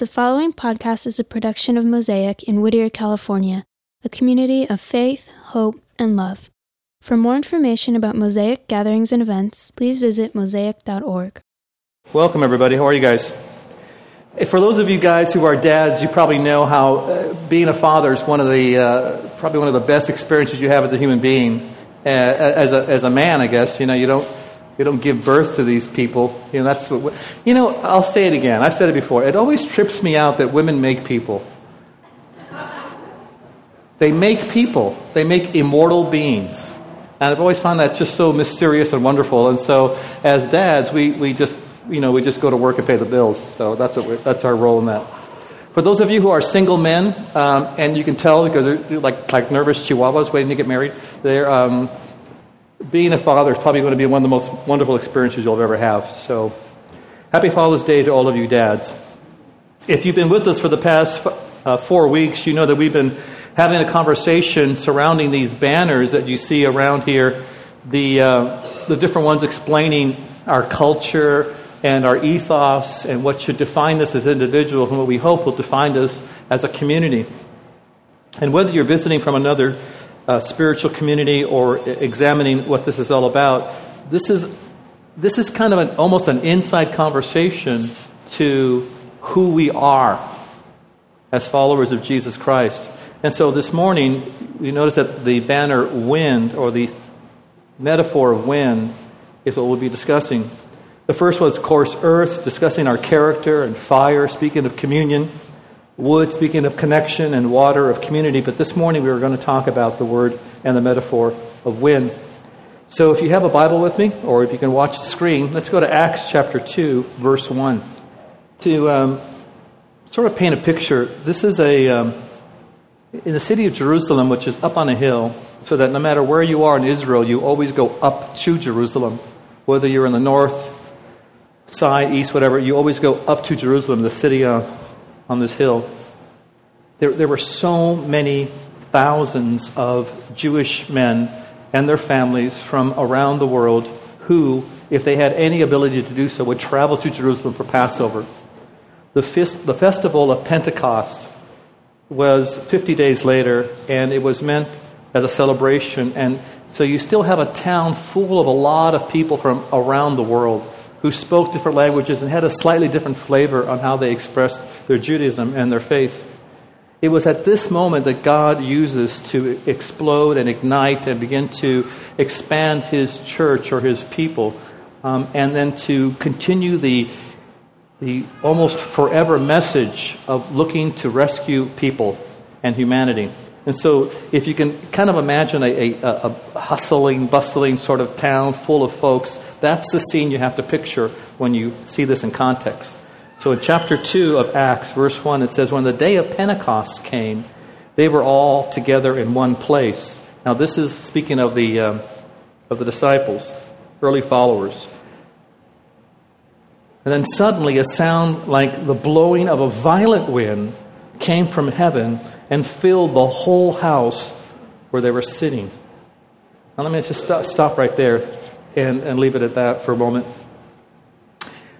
The following podcast is a production of Mosaic in Whittier, California, a community of faith, hope, and love. For more information about Mosaic gatherings and events, please visit mosaic.org. Welcome, everybody. How are you guys? For those of you guys who are dads, you probably know how uh, being a father is one of the uh, probably one of the best experiences you have as a human being. Uh, as a as a man, I guess you know you don't you don't give birth to these people. You know that's what. You know, I'll say it again. I've said it before. It always trips me out that women make people. They make people. They make immortal beings. And I've always found that just so mysterious and wonderful. And so, as dads, we, we just you know, we just go to work and pay the bills. So that's, what that's our role in that. For those of you who are single men, um, and you can tell because they're like, like nervous chihuahuas waiting to get married, they're, um, being a father is probably going to be one of the most wonderful experiences you'll ever have. So happy Father's Day to all of you dads. If you've been with us for the past uh, four weeks, you know that we've been having a conversation surrounding these banners that you see around here, the, uh, the different ones explaining our culture, and our ethos and what should define us as individuals and what we hope will define us as a community. And whether you're visiting from another uh, spiritual community or examining what this is all about, this is, this is kind of an, almost an inside conversation to who we are as followers of Jesus Christ. And so this morning, you notice that the banner wind or the metaphor of wind is what we'll be discussing. The first was, of course, earth, discussing our character, and fire, speaking of communion, wood, speaking of connection, and water, of community. But this morning we were going to talk about the word and the metaphor of wind. So if you have a Bible with me, or if you can watch the screen, let's go to Acts chapter 2, verse 1. To um, sort of paint a picture, this is a. Um, in the city of Jerusalem, which is up on a hill, so that no matter where you are in Israel, you always go up to Jerusalem. Whether you're in the north, side, east, whatever, you always go up to Jerusalem, the city uh, on this hill. There, there were so many thousands of Jewish men and their families from around the world who, if they had any ability to do so, would travel to Jerusalem for Passover. The, fest, the festival of Pentecost was 50 days later, and it was meant as a celebration. And so you still have a town full of a lot of people from around the world who spoke different languages and had a slightly different flavor on how they expressed their Judaism and their faith. It was at this moment that God uses to explode and ignite and begin to expand his church or his people, um, and then to continue the, the almost forever message of looking to rescue people and humanity. And so, if you can kind of imagine a, a, a, hustling, bustling sort of town full of folks, that's the scene you have to picture when you see this in context. So, in chapter 2 of Acts, verse 1, it says, When the day of Pentecost came, they were all together in one place. Now, this is speaking of the, um, of the disciples, early followers. And then suddenly, a sound like the blowing of a violent wind came from heaven and filled the whole house where they were sitting. Now, let me just stop, stop right there and, and leave it at that for a moment.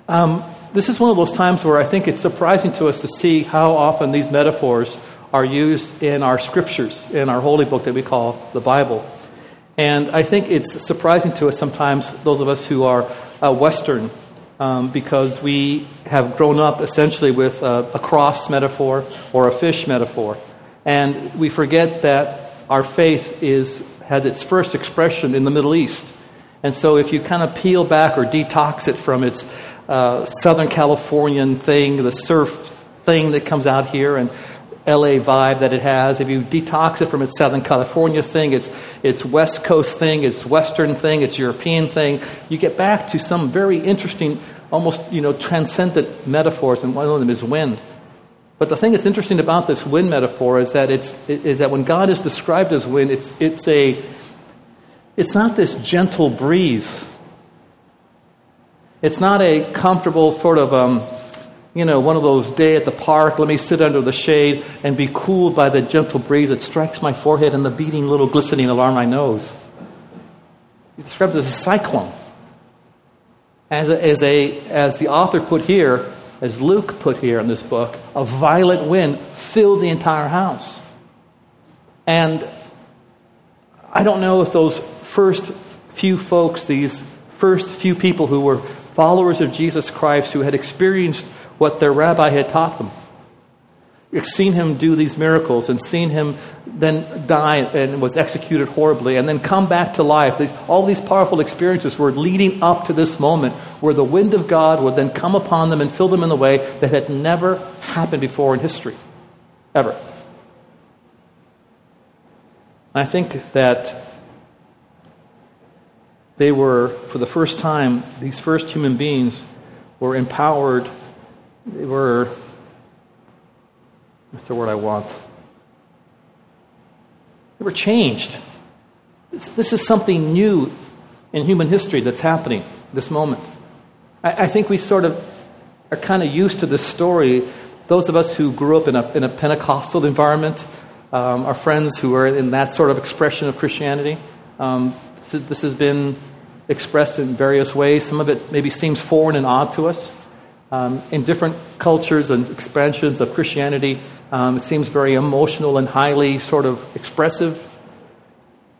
Um, this is one of those times where I think it's surprising to us to see how often these metaphors are used in our scriptures, in our holy book that we call the Bible. And I think it's surprising to us sometimes, those of us who are uh, Western, um, because we have grown up essentially with a, a cross metaphor or a fish metaphor. And we forget that our faith is, had its first expression in the Middle East. And so if you kind of peel back or detox it from its uh, Southern Californian thing, the surf thing that comes out here, and LA vibe that it has, if you detox it from its Southern California thing, its, its West Coast thing, its Western thing, its European thing, you get back to some very interesting, almost you know, transcendent metaphors, and one of them is wind. But the thing that's interesting about this wind metaphor is that, it's, is that when God is described as wind, it's, it's, a, it's not this gentle breeze. It's not a comfortable sort of, um, you know, one of those day at the park, let me sit under the shade and be cooled by the gentle breeze that strikes my forehead and the beating little glistening alarm my nose. It's described as a cyclone. As, a, as, a, as the author put here, as Luke put here in this book, a violent wind filled the entire house. And I don't know if those first few folks, these first few people who were followers of Jesus Christ, who had experienced what their rabbi had taught them, seen him do these miracles and seen him then die and was executed horribly and then come back to life. These, all these powerful experiences were leading up to this moment where the wind of God would then come upon them and fill them in a way that had never happened before in history. Ever. I think that they were, for the first time, these first human beings were empowered. They were What's the word I want? They were changed. This, this is something new in human history that's happening this moment. I, I think we sort of are kind of used to this story. Those of us who grew up in a, in a Pentecostal environment, um, our friends who are in that sort of expression of Christianity, um, this, this has been expressed in various ways. Some of it maybe seems foreign and odd to us. Um, in different cultures and expansions of Christianity, um, it seems very emotional and highly sort of expressive.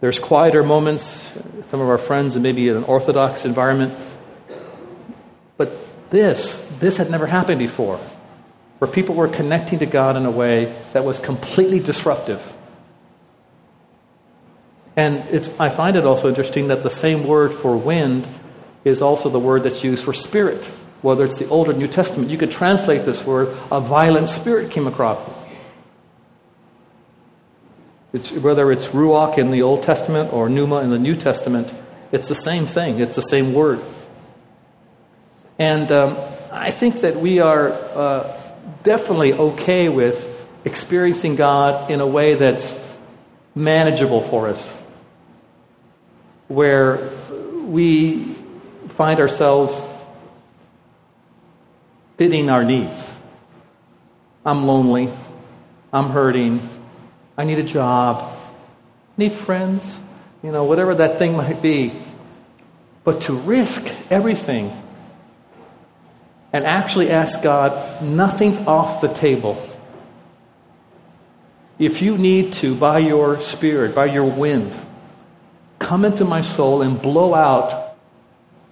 There's quieter moments, some of our friends, and maybe in an Orthodox environment. But this, this had never happened before, where people were connecting to God in a way that was completely disruptive. And I find it also interesting that the same word for wind is also the word that's used for spirit. Whether it's the Old or New Testament, you could translate this word, a violent spirit came across them. It's, whether it's ruach in the Old Testament or pneuma in the New Testament, it's the same thing. It's the same word. And um, I think that we are uh, definitely okay with experiencing God in a way that's manageable for us, where we find ourselves fitting our needs. I'm lonely. I'm hurting. I need a job, need friends, you know, whatever that thing might be. But to risk everything and actually ask God, nothing's off the table. If you need to, by your spirit, by your wind, come into my soul and blow out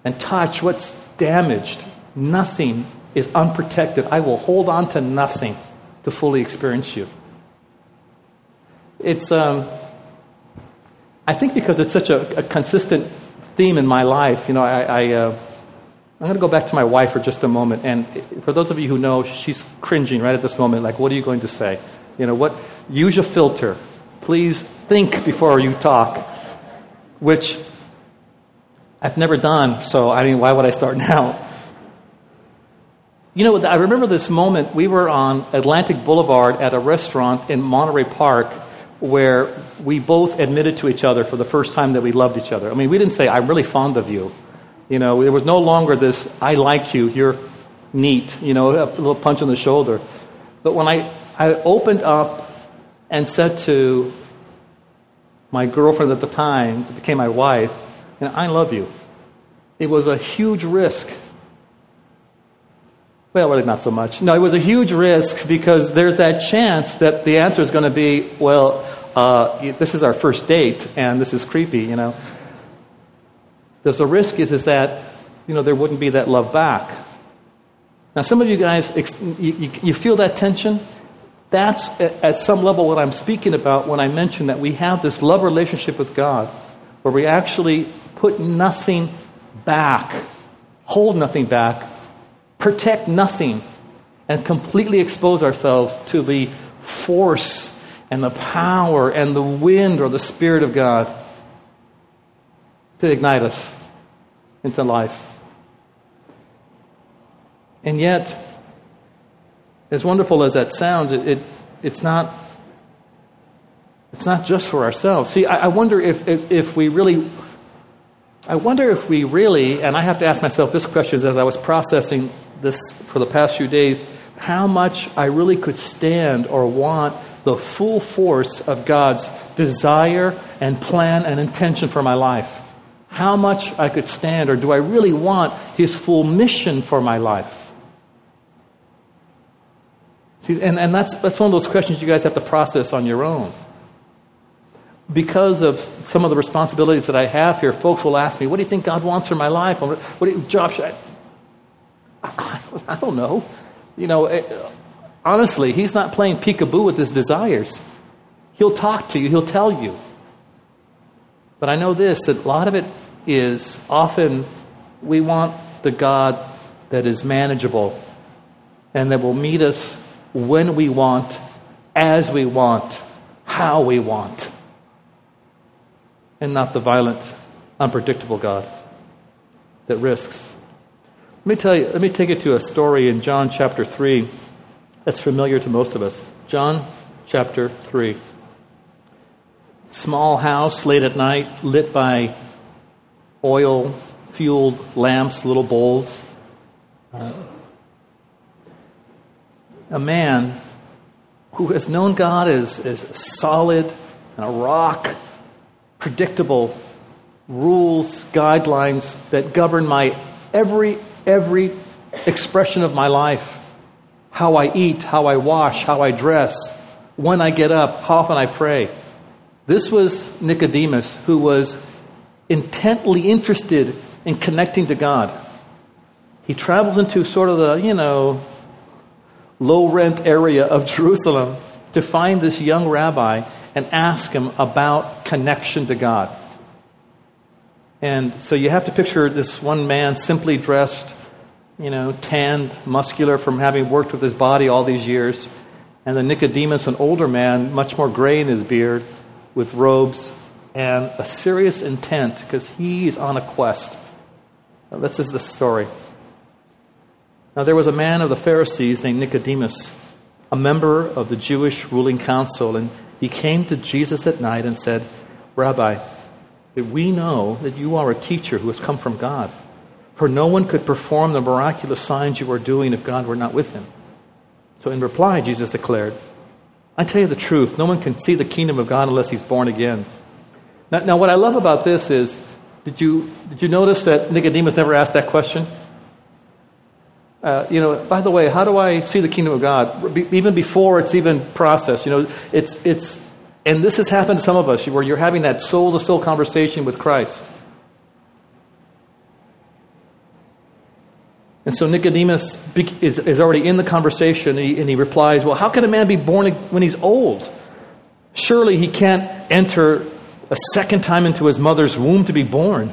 and touch what's damaged, nothing is unprotected. I will hold on to nothing to fully experience you. It's, um, I think because it's such a, a, consistent theme in my life, you know, I, I uh, I'm going to go back to my wife for just a moment. And for those of you who know, she's cringing right at this moment. Like, what are you going to say? You know, what? Use a filter. Please think before you talk, which I've never done. So, I mean, why would I start now? You know, I remember this moment. We were on Atlantic Boulevard at a restaurant in Monterey Park, where we both admitted to each other for the first time that we loved each other. I mean, we didn't say, I'm really fond of you. You know, there was no longer this, I like you, you're neat, you know, a little punch on the shoulder. But when I, I opened up and said to my girlfriend at the time, that became my wife, know, I love you, it was a huge risk. Well, really, not so much. No, it was a huge risk because there's that chance that the answer is going to be, well, uh, this is our first date and this is creepy, you know. There's a risk is, is that, you know, there wouldn't be that love back. Now, some of you guys, you, you feel that tension. That's at some level what I'm speaking about when I mention that we have this love relationship with God where we actually put nothing back, hold nothing back, protect nothing, and completely expose ourselves to the force and the power and the wind or the Spirit of God to ignite us into life. And yet, as wonderful as that sounds, it, it it's not it's not just for ourselves. See, I, I wonder if, if, if we really I wonder if we really, and I have to ask myself this question as I was processing this for the past few days how much I really could stand or want the full force of God's desire and plan and intention for my life. How much I could stand, or do I really want His full mission for my life? See, and, and that's, that's one of those questions you guys have to process on your own. Because of some of the responsibilities that I have here, folks will ask me, What do you think God wants for my life? What do you, Josh, I, don't know. You know, it, eh, honestly, He's not playing peekaboo with His desires. He'll talk to you, He'll tell you. But I know this that a lot of it is often we want the God that is manageable and that will meet us when we want, as we want, how we want, and not the violent, unpredictable God that risks. Let me tell you, let me take you to a story in John chapter 3 that's familiar to most of us. John chapter 3. Small house late at night, lit by oil fueled lamps, little bowls. Uh, a man who has known God as, as solid and a rock, predictable rules, guidelines that govern my every, every expression of my life. How I eat, how I wash, how I dress, when I get up, how often I pray. This was Nicodemus, who was intently interested in connecting to God. He travels into sort of the, you know, low rent area of Jerusalem to find this young rabbi and ask him about connection to God. And so you have to picture this one man simply dressed, you know, tanned, muscular from having worked with his body all these years. And then Nicodemus, an older man, much more gray in his beard, with robes and a serious intent because he's on a quest. This is the story. Now, there was a man of the Pharisees named Nicodemus, a member of the Jewish ruling council, and he came to Jesus at night and said, Rabbi, we know that you are a teacher who has come from God, for no one could perform the miraculous signs you are doing if God were not with him. So, in reply, Jesus declared, I tell you the truth, no one can see the kingdom of God unless he's born again. Now, now what I love about this is, did you, did you notice that Nicodemus never asked that question? Uh, you know, by the way, how do I see the kingdom of God? Be, even before it's even processed, you know, it's, it's, and this has happened to some of us where you're having that soul to soul conversation with Christ. And so Nicodemus is, already in the conversation and he, and he replies, Well, how can a man be born when he's old? Surely he can't enter a second time into his mother's womb to be born.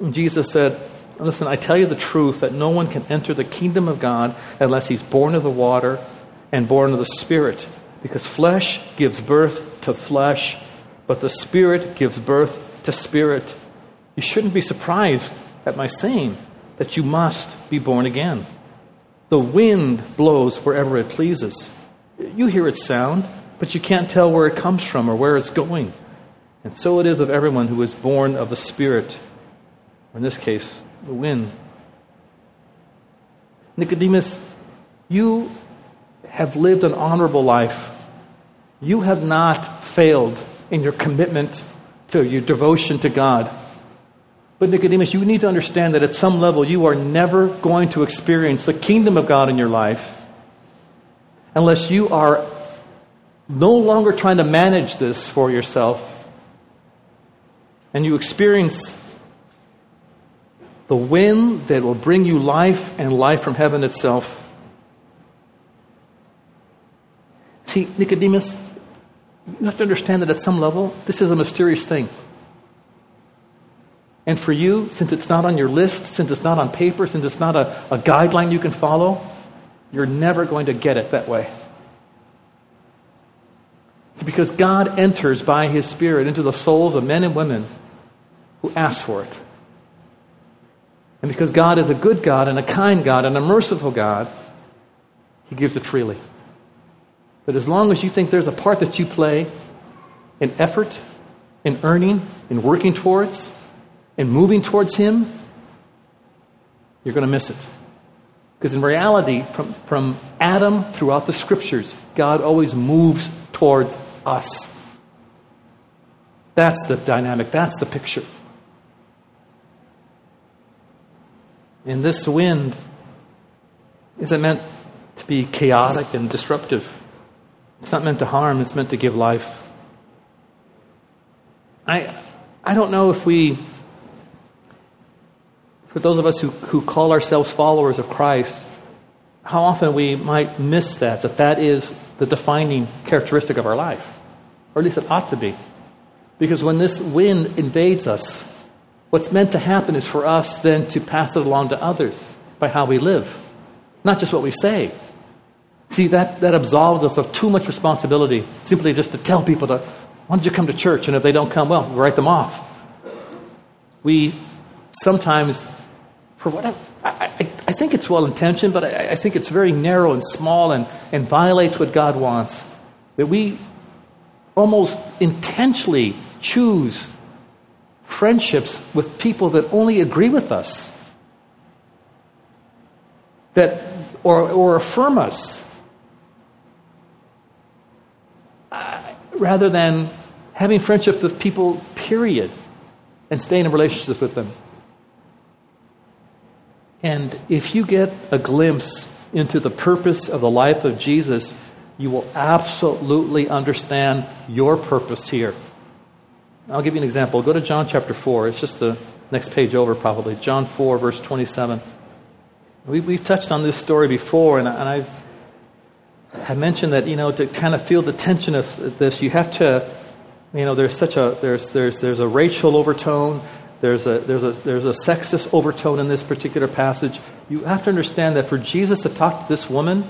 And Jesus said, Listen, I tell you the truth that no one can enter the kingdom of God unless he's born of the water and born of the Spirit. Because flesh gives birth to flesh, but the Spirit gives birth to spirit. You shouldn't be surprised at my saying that you must be born again. The wind blows wherever it pleases. You hear its sound, but you can't tell where it comes from or where it's going. And so it is of everyone who is born of the Spirit, or in this case, the wind. Nicodemus, you have lived an honorable life. You have not failed in your commitment to your devotion to God. But Nicodemus, you need to understand that at some level you are never going to experience the kingdom of God in your life unless you are no longer trying to manage this for yourself and you experience the wind that will bring you life and life from heaven itself. See, Nicodemus, you have to understand that at some level, this is a mysterious thing. And for you, since it's not on your list, since it's not on paper, since it's not a, a guideline you can follow, you're never going to get it that way. Because God enters by His Spirit into the souls of men and women who ask for it. And because God is a good God and a kind God and a merciful God, He gives it freely. But as long as you think there's a part that you play in effort, in earning, in working towards, in moving towards Him, you're going to miss it. Because in reality, from, from Adam throughout the scriptures, God always moves towards us. That's the dynamic, that's the picture. And this wind isn't meant to be chaotic and disruptive. It's not meant to harm, it's meant to give life. I, I don't know if we, for those of us who, who call ourselves followers of Christ, how often we might miss that, that that is the defining characteristic of our life. Or at least it ought to be. Because when this wind invades us, what's meant to happen is for us then to pass it along to others by how we live, not just what we say. See, that, that absolves us of too much responsibility simply just to tell people to, why don't you come to church? And if they don't come, well, write them off. We sometimes, for whatever, I, I, I think it's well intentioned, but I, I think it's very narrow and small and, and violates what God wants. That we almost intentionally choose friendships with people that only agree with us, that or, or affirm us, uh, rather than having friendships with people, period, and staying in relationships with them. And if you get a glimpse into the purpose of the life of Jesus, you will absolutely understand your purpose here. I'll give you an example. Go to John chapter 4. It's just the next page over, probably. John 4, verse 27. We, have touched on this story before, and, and I've I mentioned that, you know, to kind of feel the tension of this, you have to, you know, there's such a, there's, there's, there's a racial overtone, there's a, there's, a, there's a sexist overtone in this particular passage. You have to understand that for Jesus to talk to this woman,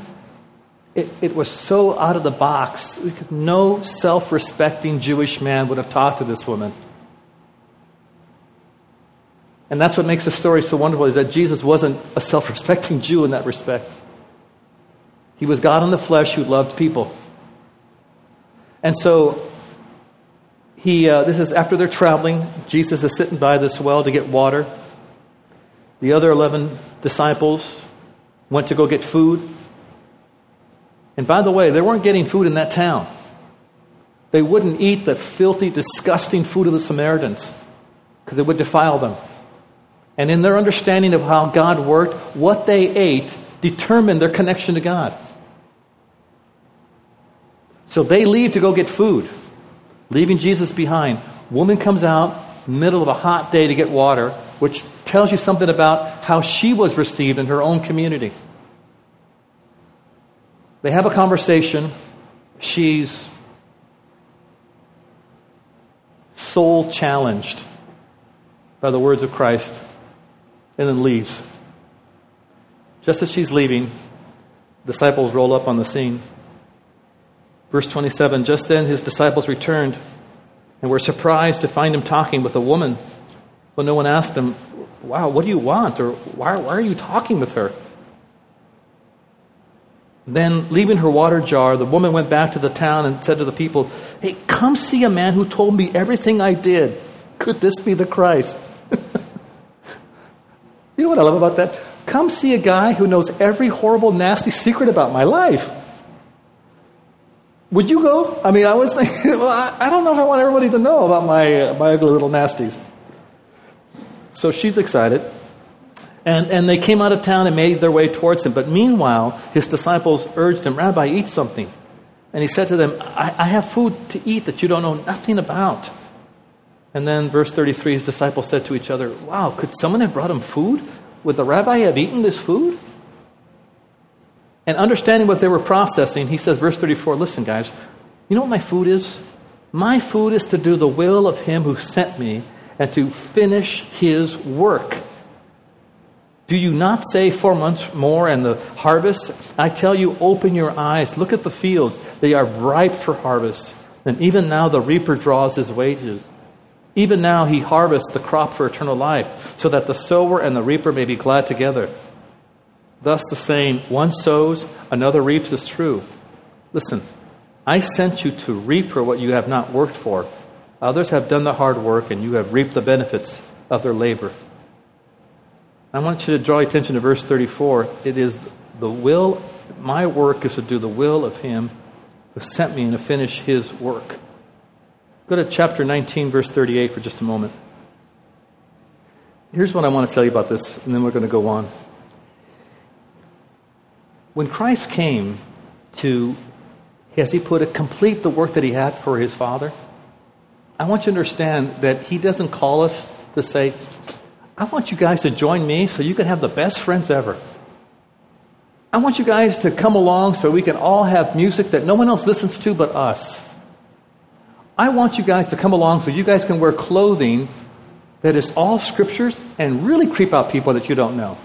it, it was so out of the box. No self respecting Jewish man would have talked to this woman. And that's what makes the story so wonderful is that Jesus wasn't a self respecting Jew in that respect. He was God in the flesh who loved people. And so, he, uh, this is after they're traveling. Jesus is sitting by this well to get water. The other 11 disciples went to go get food. And by the way, they weren't getting food in that town. They wouldn't eat the filthy, disgusting food of the Samaritans because it would defile them. And in their understanding of how God worked, what they ate determined their connection to God. So they leave to go get food, leaving Jesus behind. Woman comes out, middle of a hot day to get water, which tells you something about how she was received in her own community. They have a conversation. She's soul challenged by the words of Christ and then leaves. Just as she's leaving, disciples roll up on the scene. Verse 27 Just then his disciples returned and were surprised to find him talking with a woman. But no one asked him, Wow, what do you want? Or why, why are you talking with her? Then, leaving her water jar, the woman went back to the town and said to the people, Hey, come see a man who told me everything I did. Could this be the Christ? you know what I love about that? Come see a guy who knows every horrible, nasty secret about my life. Would you go? I mean, I was thinking, well, I, I don't know if I want everybody to know about my, uh, my ugly little nasties. So she's excited. And, and they came out of town and made their way towards him. But meanwhile, his disciples urged him, Rabbi, eat something. And he said to them, I, I have food to eat that you don't know nothing about. And then, verse 33, his disciples said to each other, Wow, could someone have brought him food? Would the rabbi have eaten this food? And understanding what they were processing, he says, verse 34, Listen, guys, you know what my food is? My food is to do the will of him who sent me and to finish his work. Do you not say four months more and the harvest? I tell you, open your eyes, look at the fields. They are ripe for harvest. And even now the reaper draws his wages. Even now he harvests the crop for eternal life, so that the sower and the reaper may be glad together. Thus the saying, one sows, another reaps is true. Listen, I sent you to reap for what you have not worked for. Others have done the hard work, and you have reaped the benefits of their labor. I want you to draw attention to verse 34. It is the will, my work is to do the will of him who sent me and to finish his work. Go to chapter 19, verse 38 for just a moment. Here's what I want to tell you about this, and then we're going to go on. When Christ came to, as he put it, complete the work that he had for his Father, I want you to understand that he doesn't call us to say, I want you guys to join me so you can have the best friends ever. I want you guys to come along so we can all have music that no one else listens to but us. I want you guys to come along so you guys can wear clothing that is all scriptures and really creep out people that you don't know.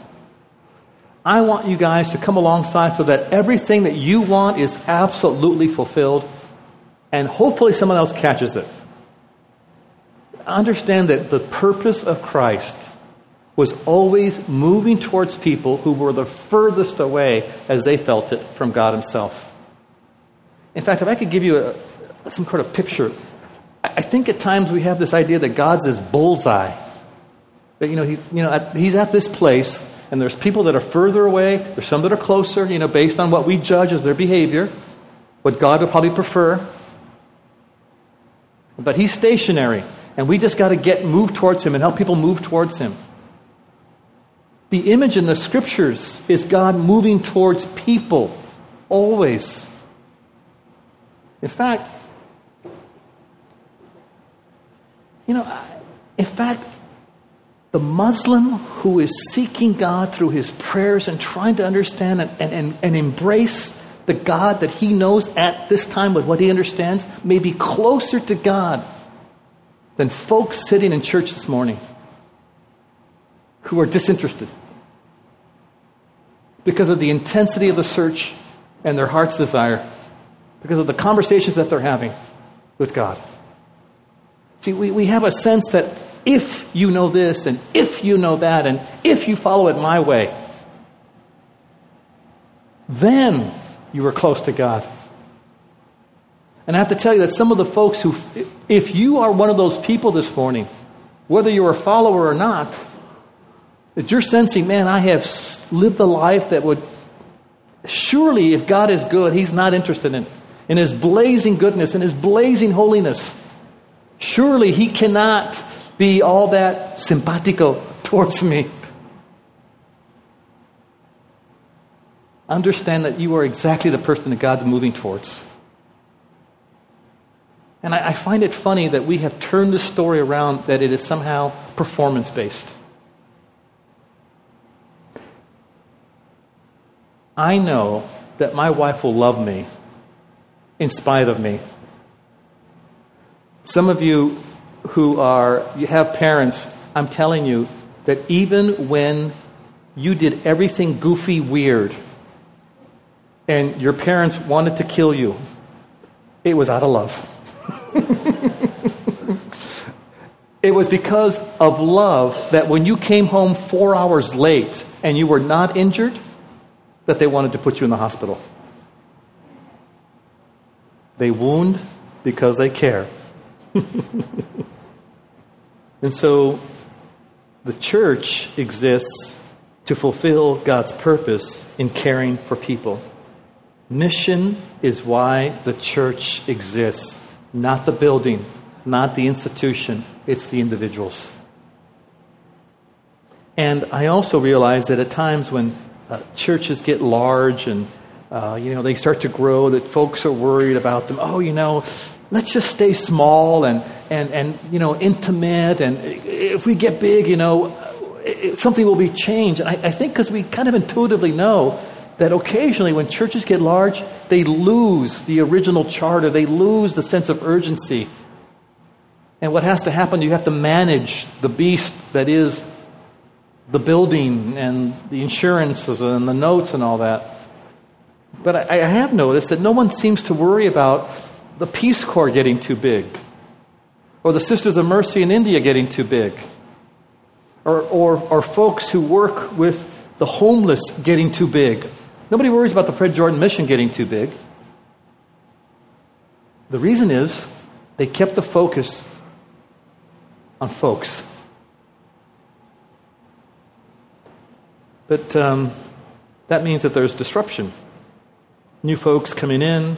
I want you guys to come alongside so that everything that you want is absolutely fulfilled and hopefully someone else catches it. Understand that the purpose of Christ was always moving towards people who were the furthest away as they felt it from God Himself. In fact, if I could give you a, some kind of picture, I think at times we have this idea that God's this bullseye. That, you know, he, you know, He's at this place and there's people that are further away, there's some that are closer, you know, based on what we judge as their behavior, what God would probably prefer. But he's stationary, and we just got to get moved towards him and help people move towards him. The image in the scriptures is God moving towards people, always. In fact, you know, in fact, the Muslim who is seeking God through his prayers and trying to understand and, and, and, embrace the God that he knows at this time with what he understands may be closer to God than folks sitting in church this morning who are disinterested because of the intensity of the search and their heart's desire, because of the conversations that they're having with God. See, we, we have a sense that if you know this and if you know that and if you follow it my way, then you are close to God. And I have to tell you that some of the folks who, if you are one of those people this morning, whether you're a follower or not, that you're sensing, man, I have lived a life that would surely, if God is good, He's not interested in, in His blazing goodness, in His blazing holiness. Surely He cannot be all that simpatico towards me. Understand that you are exactly the person that God's moving towards. And I, I find it funny that we have turned the story around that it is somehow performance based. I know that my wife will love me in spite of me. Some of you who are, you have parents, I'm telling you that even when you did everything goofy, weird, and your parents wanted to kill you, it was out of love. it was because of love that when you came home four hours late and you were not injured, that they wanted to put you in the hospital. They wound because they care. And so the church exists to fulfill God's purpose in caring for people. Mission is why the church exists, not the building, not the institution, it's the individuals. And I also realize that at times when uh, churches get large and uh, you know they start to grow, that folks are worried about them. Oh, you know, let's just stay small and, and, and you know, intimate. And if we get big, you know, something will be changed. I, I think because we kind of intuitively know that occasionally when churches get large, they lose the original charter, they lose the sense of urgency. And what has to happen, you have to manage the beast that is the building and the insurances and the notes and all that. But I, I have noticed that no one seems to worry about the Peace Corps getting too big, or the Sisters of Mercy in India getting too big, or, or, or folks who work with the homeless getting too big. Nobody worries about the Fred Jordan mission getting too big. The reason is they kept the focus on folks. But um, that means that there's disruption. New folks coming in,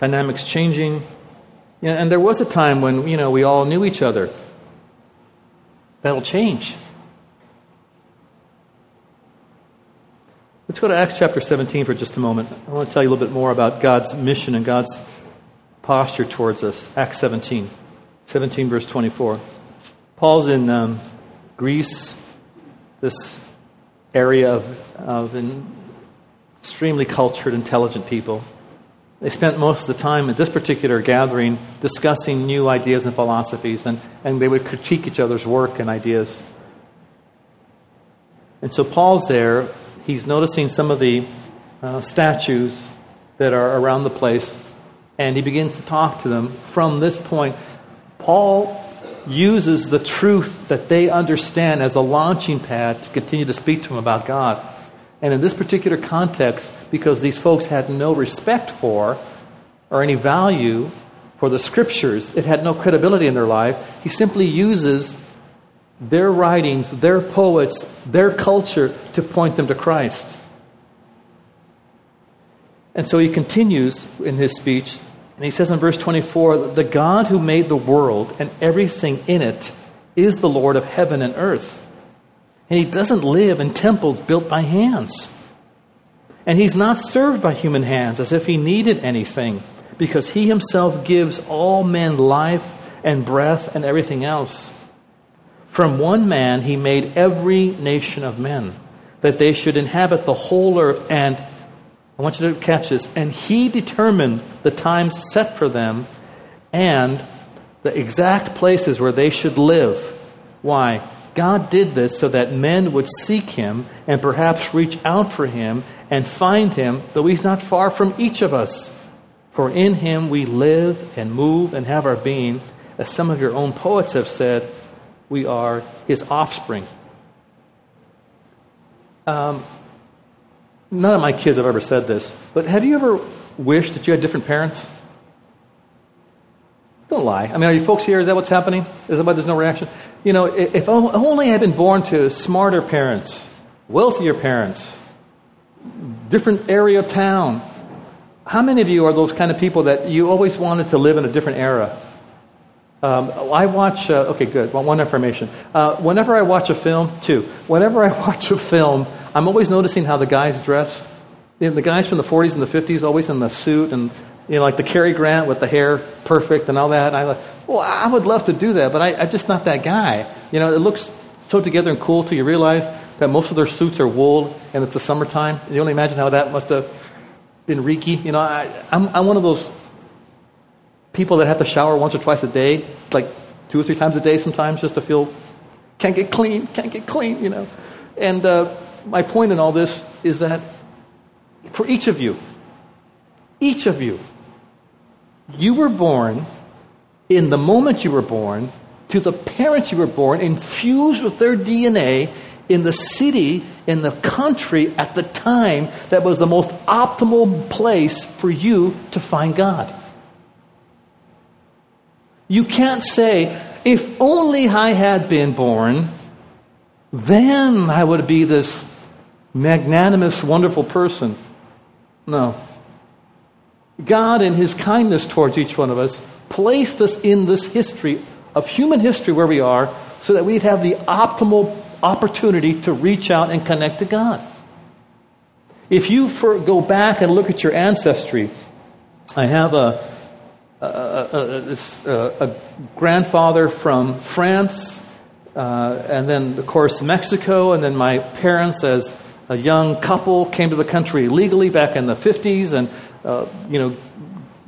dynamics changing. And there was a time when, you know, we all knew each other. That'll change. Let's go to Acts chapter 17 for just a moment. I want to tell you a little bit more about God's mission and God's posture towards us. Acts 17, 17 verse 24. Paul's in um, Greece, this area of, of extremely cultured, intelligent people. They spent most of the time at this particular gathering discussing new ideas and philosophies, and, and they would critique each other's work and ideas. And so Paul's there. He's noticing some of the uh, statues that are around the place, and he begins to talk to them from this point. Paul uses the truth that they understand as a launching pad to continue to speak to them about God. And in this particular context, because these folks had no respect for or any value for the scriptures, it had no credibility in their life, he simply uses their writings, their poets, their culture to point them to Christ. And so he continues in his speech, and he says in verse 24 The God who made the world and everything in it is the Lord of heaven and earth. And he doesn't live in temples built by hands. And he's not served by human hands as if he needed anything, because he himself gives all men life and breath and everything else. From one man he made every nation of men, that they should inhabit the whole earth. And I want you to catch this. And he determined the times set for them and the exact places where they should live. Why? God did this so that men would seek him and perhaps reach out for him and find him, though he's not far from each of us. For in him we live and move and have our being. As some of your own poets have said, we are his offspring. Um, none of my kids have ever said this, but have you ever wished that you had different parents? Lie. I mean, are you folks here? Is that what's happening? Is that why there's no reaction? You know, if only I had been born to smarter parents, wealthier parents, different area of town. How many of you are those kind of people that you always wanted to live in a different era? Um, I watch, uh, okay, good, well, one information. Uh, whenever I watch a film, two, whenever I watch a film, I'm always noticing how the guys dress. The guys from the 40s and the 50s, always in the suit and you know, like the Cary Grant with the hair perfect and all that. And I like, well, I would love to do that, but I, I'm just not that guy. You know, it looks so together and cool till you realize that most of their suits are wool and it's the summertime. You only imagine how that must have been reeky. You know, I, I'm, I'm one of those people that have to shower once or twice a day, like two or three times a day sometimes, just to feel can't get clean, can't get clean, you know. And uh, my point in all this is that for each of you, each of you, you were born in the moment you were born to the parents you were born, infused with their DNA in the city, in the country at the time that was the most optimal place for you to find God. You can't say, if only I had been born, then I would be this magnanimous, wonderful person. No. God, in His kindness towards each one of us, placed us in this history of human history where we are so that we'd have the optimal opportunity to reach out and connect to God. If you for, go back and look at your ancestry, I have a, a, a, a grandfather from France, uh, and then, of course, Mexico, and then my parents, as a young couple, came to the country legally back in the 50s and, uh, you know,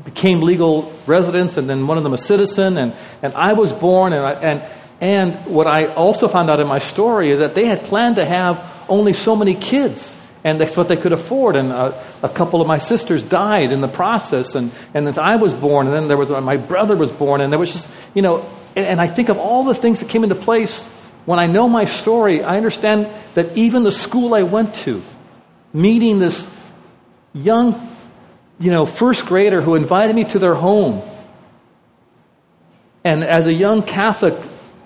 became legal residents, and then one of them a citizen. And, and I was born, and, I, and, and what I also found out in my story is that they had planned to have only so many kids and that's what they could afford. And a, a, couple of my sisters died in the process, and, and then I was born, and then there was my brother was born, and there was just, you know, and, and I think of all the things that came into place. When I know my story, I understand that even the school I went to, meeting this young, you know, first grader who invited me to their home, and as a young Catholic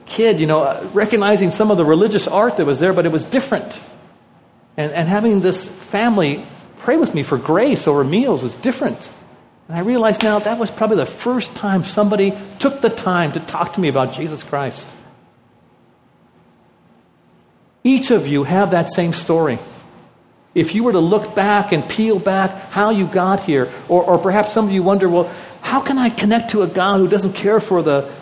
kid, you know, recognizing some of the religious art that was there, but it was different. And, and having this family pray with me for grace over meals was different. And I realize now that was probably the first time somebody took the time to talk to me about Jesus Christ. Each of you have that same story. If you were to look back and peel back how you got here, or, or perhaps some of you wonder, well, how can I connect to a God who doesn't care for the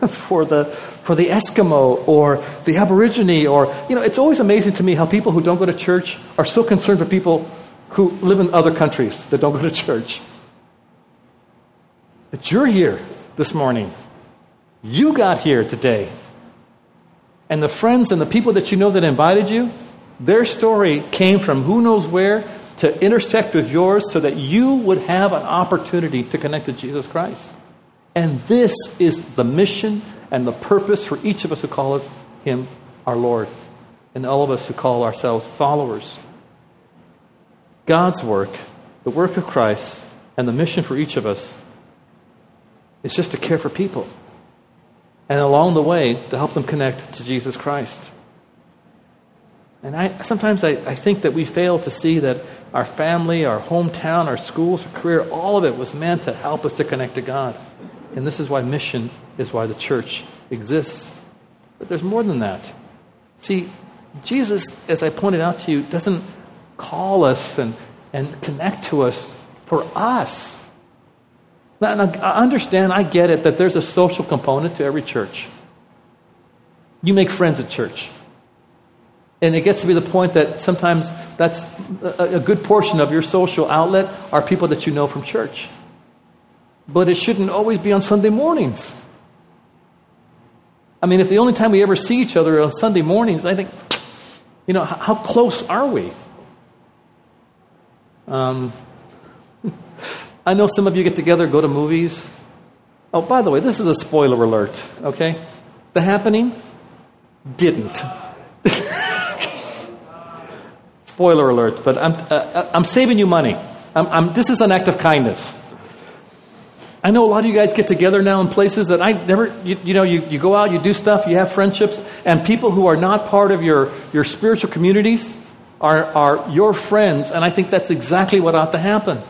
for the for the Eskimo or the Aborigine or you know it's always amazing to me how people who don't go to church are so concerned for people who live in other countries that don't go to church. But you're here this morning. You got here today. And the friends and the people that you know that invited you, their story came from who knows where to intersect with yours so that you would have an opportunity to connect to Jesus Christ. And this is the mission and the purpose for each of us who call us Him our Lord, and all of us who call ourselves followers. God's work, the work of Christ, and the mission for each of us is just to care for people. And along the way, to help them connect to Jesus Christ. And I, sometimes I, I think that we fail to see that our family, our hometown, our schools, our career, all of it was meant to help us to connect to God. And this is why mission is why the church exists. But there's more than that. See, Jesus, as I pointed out to you, doesn't call us and, and connect to us for us. Now, now, I understand, I get it, that there's a social component to every church. You make friends at church. And it gets to be the point that sometimes that's a, good portion of your social outlet are people that you know from church. But it shouldn't always be on Sunday mornings. I mean, if the only time we ever see each other on Sunday mornings, I think, you know, how, how close are we? Um, I know some of you get together, go to movies. Oh, by the way, this is a spoiler alert, okay? The happening didn't. Spoiler alert, but I'm, uh, I'm saving you money. I'm, I'm, this is an act of kindness. I know a lot of you guys get together now in places that I never, you, you, know, you, you go out, you do stuff, you have friendships, and people who are not part of your, your spiritual communities are, are your friends, and I think that's exactly what ought to happen.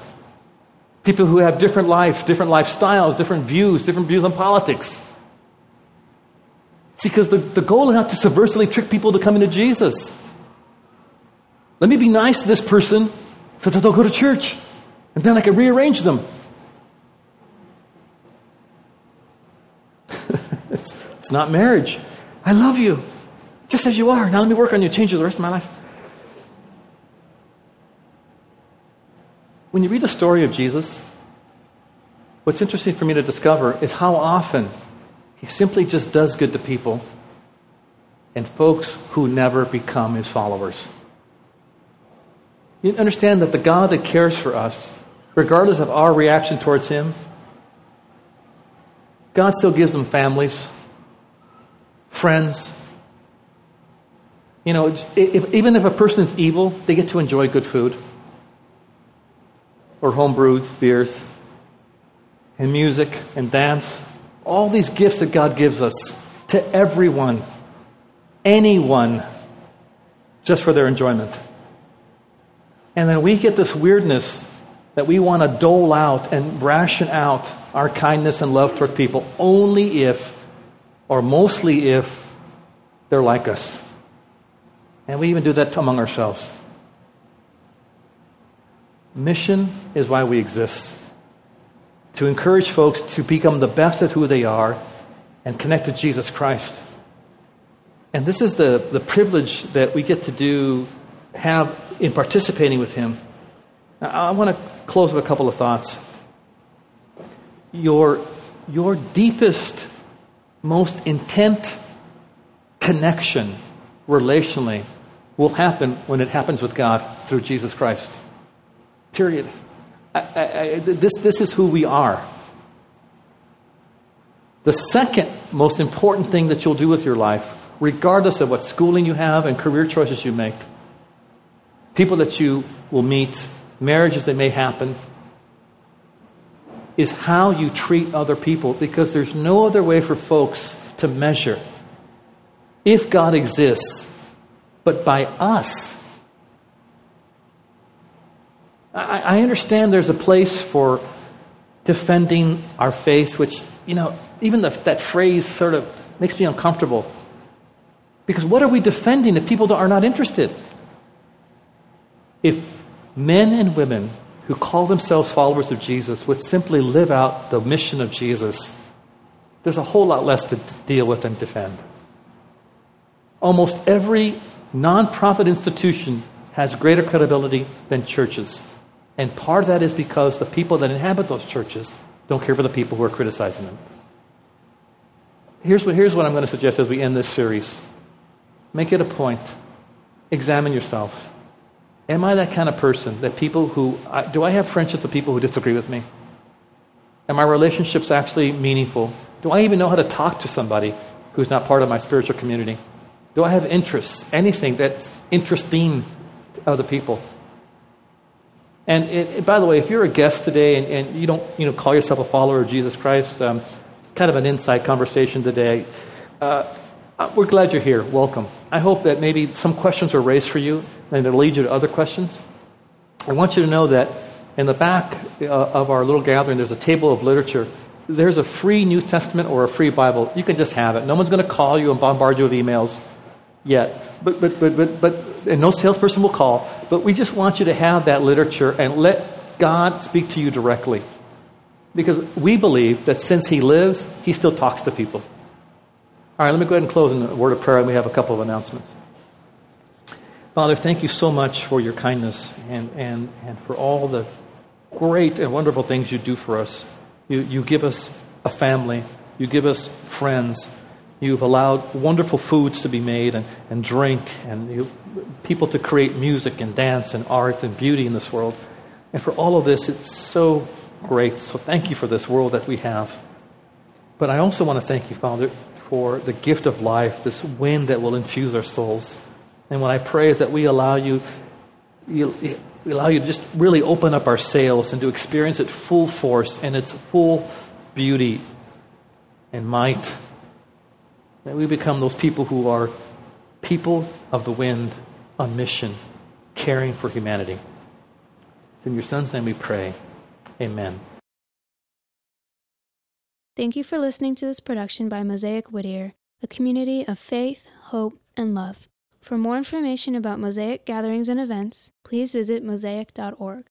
People who have different life, different lifestyles, different views, different views on politics. See, because the, the goal is not to subversively trick people to come into Jesus. Let me be nice to this person so that they'll go to church, and then I can rearrange them. it's, it's not marriage. I love you, just as you are. Now let me work on you, change you the rest of my life. When you read the story of Jesus, what's interesting for me to discover is how often he simply just does good to people and folks who never become his followers. You understand that the God that cares for us, regardless of our reaction towards him, God still gives them families, friends. You know, if, even if a person is evil, they get to enjoy good food or home brews, beers, and music and dance. All these gifts that God gives us to everyone, anyone, just for their enjoyment. And then we get this weirdness that we want to dole out and ration out our kindness and love toward people only if, or mostly if, they're like us. And we even do that among ourselves. Mission is why we exist to encourage folks to become the best at who they are and connect to Jesus Christ. And this is the, the privilege that we get to do, have in participating with Him. Now, I want to close with a couple of thoughts. Your, your deepest, most intent connection relationally will happen when it happens with God through Jesus Christ. Period. I, I, this, this is who we are. The second most important thing that you'll do with your life, regardless of what schooling you have and career choices you make, people that you will meet, marriages that may happen, is how you treat other people because there's no other way for folks to measure if God exists but by us I, understand there's a place for defending our faith, which, you know, even the, that phrase sort of makes me uncomfortable. Because what are we defending if people are not interested? If men and women who call themselves followers of Jesus would simply live out the mission of Jesus, there's a whole lot less to deal with and defend. Almost every nonprofit institution has greater credibility than churches. And part of that is because the people that inhabit those churches don't care for the people who are criticizing them. Here's what, here's what I'm going to suggest as we end this series make it a point, examine yourselves. Am I that kind of person that people who, I, do I have friendships with people who disagree with me? Are my relationships actually meaningful? Do I even know how to talk to somebody who's not part of my spiritual community? Do I have interests? Anything that's interesting to other people? And it, by the way, if you're a guest today and, and, you don't you know, call yourself a follower of Jesus Christ, um, it's kind of an inside conversation today. Uh, uh, we're glad you're here. Welcome. I hope that maybe some questions were raised for you and it'll lead you to other questions. I want you to know that in the back uh, of our little gathering, there's a table of literature. There's a free New Testament or a free Bible. You can just have it. No one's going to call you and bombard you with emails yet. But, but, but, but, but and no salesperson will call. But we just want you to have that literature and let God speak to you directly. Because we believe that since He lives, He still talks to people. All right, let me go ahead and close in a word of prayer, and we have a couple of announcements. Father, thank you so much for your kindness and, and, and for all the great and wonderful things you do for us. You, you give us a family, you give us friends, You've allowed wonderful foods to be made and, and drink, and you, people to create music and dance and art and beauty in this world. And for all of this, it's so great. So thank you for this world that we have. But I also want to thank you, Father, for the gift of life, this wind that will infuse our souls. And what I pray is that we allow you, we allow you to just really open up our sails and to experience it full force and its full beauty and might that we become those people who are people of the wind on mission, caring for humanity. In your Son's name we pray. Amen. Thank you for listening to this production by Mosaic Whittier, a community of faith, hope, and love. For more information about Mosaic gatherings and events, please visit mosaic.org.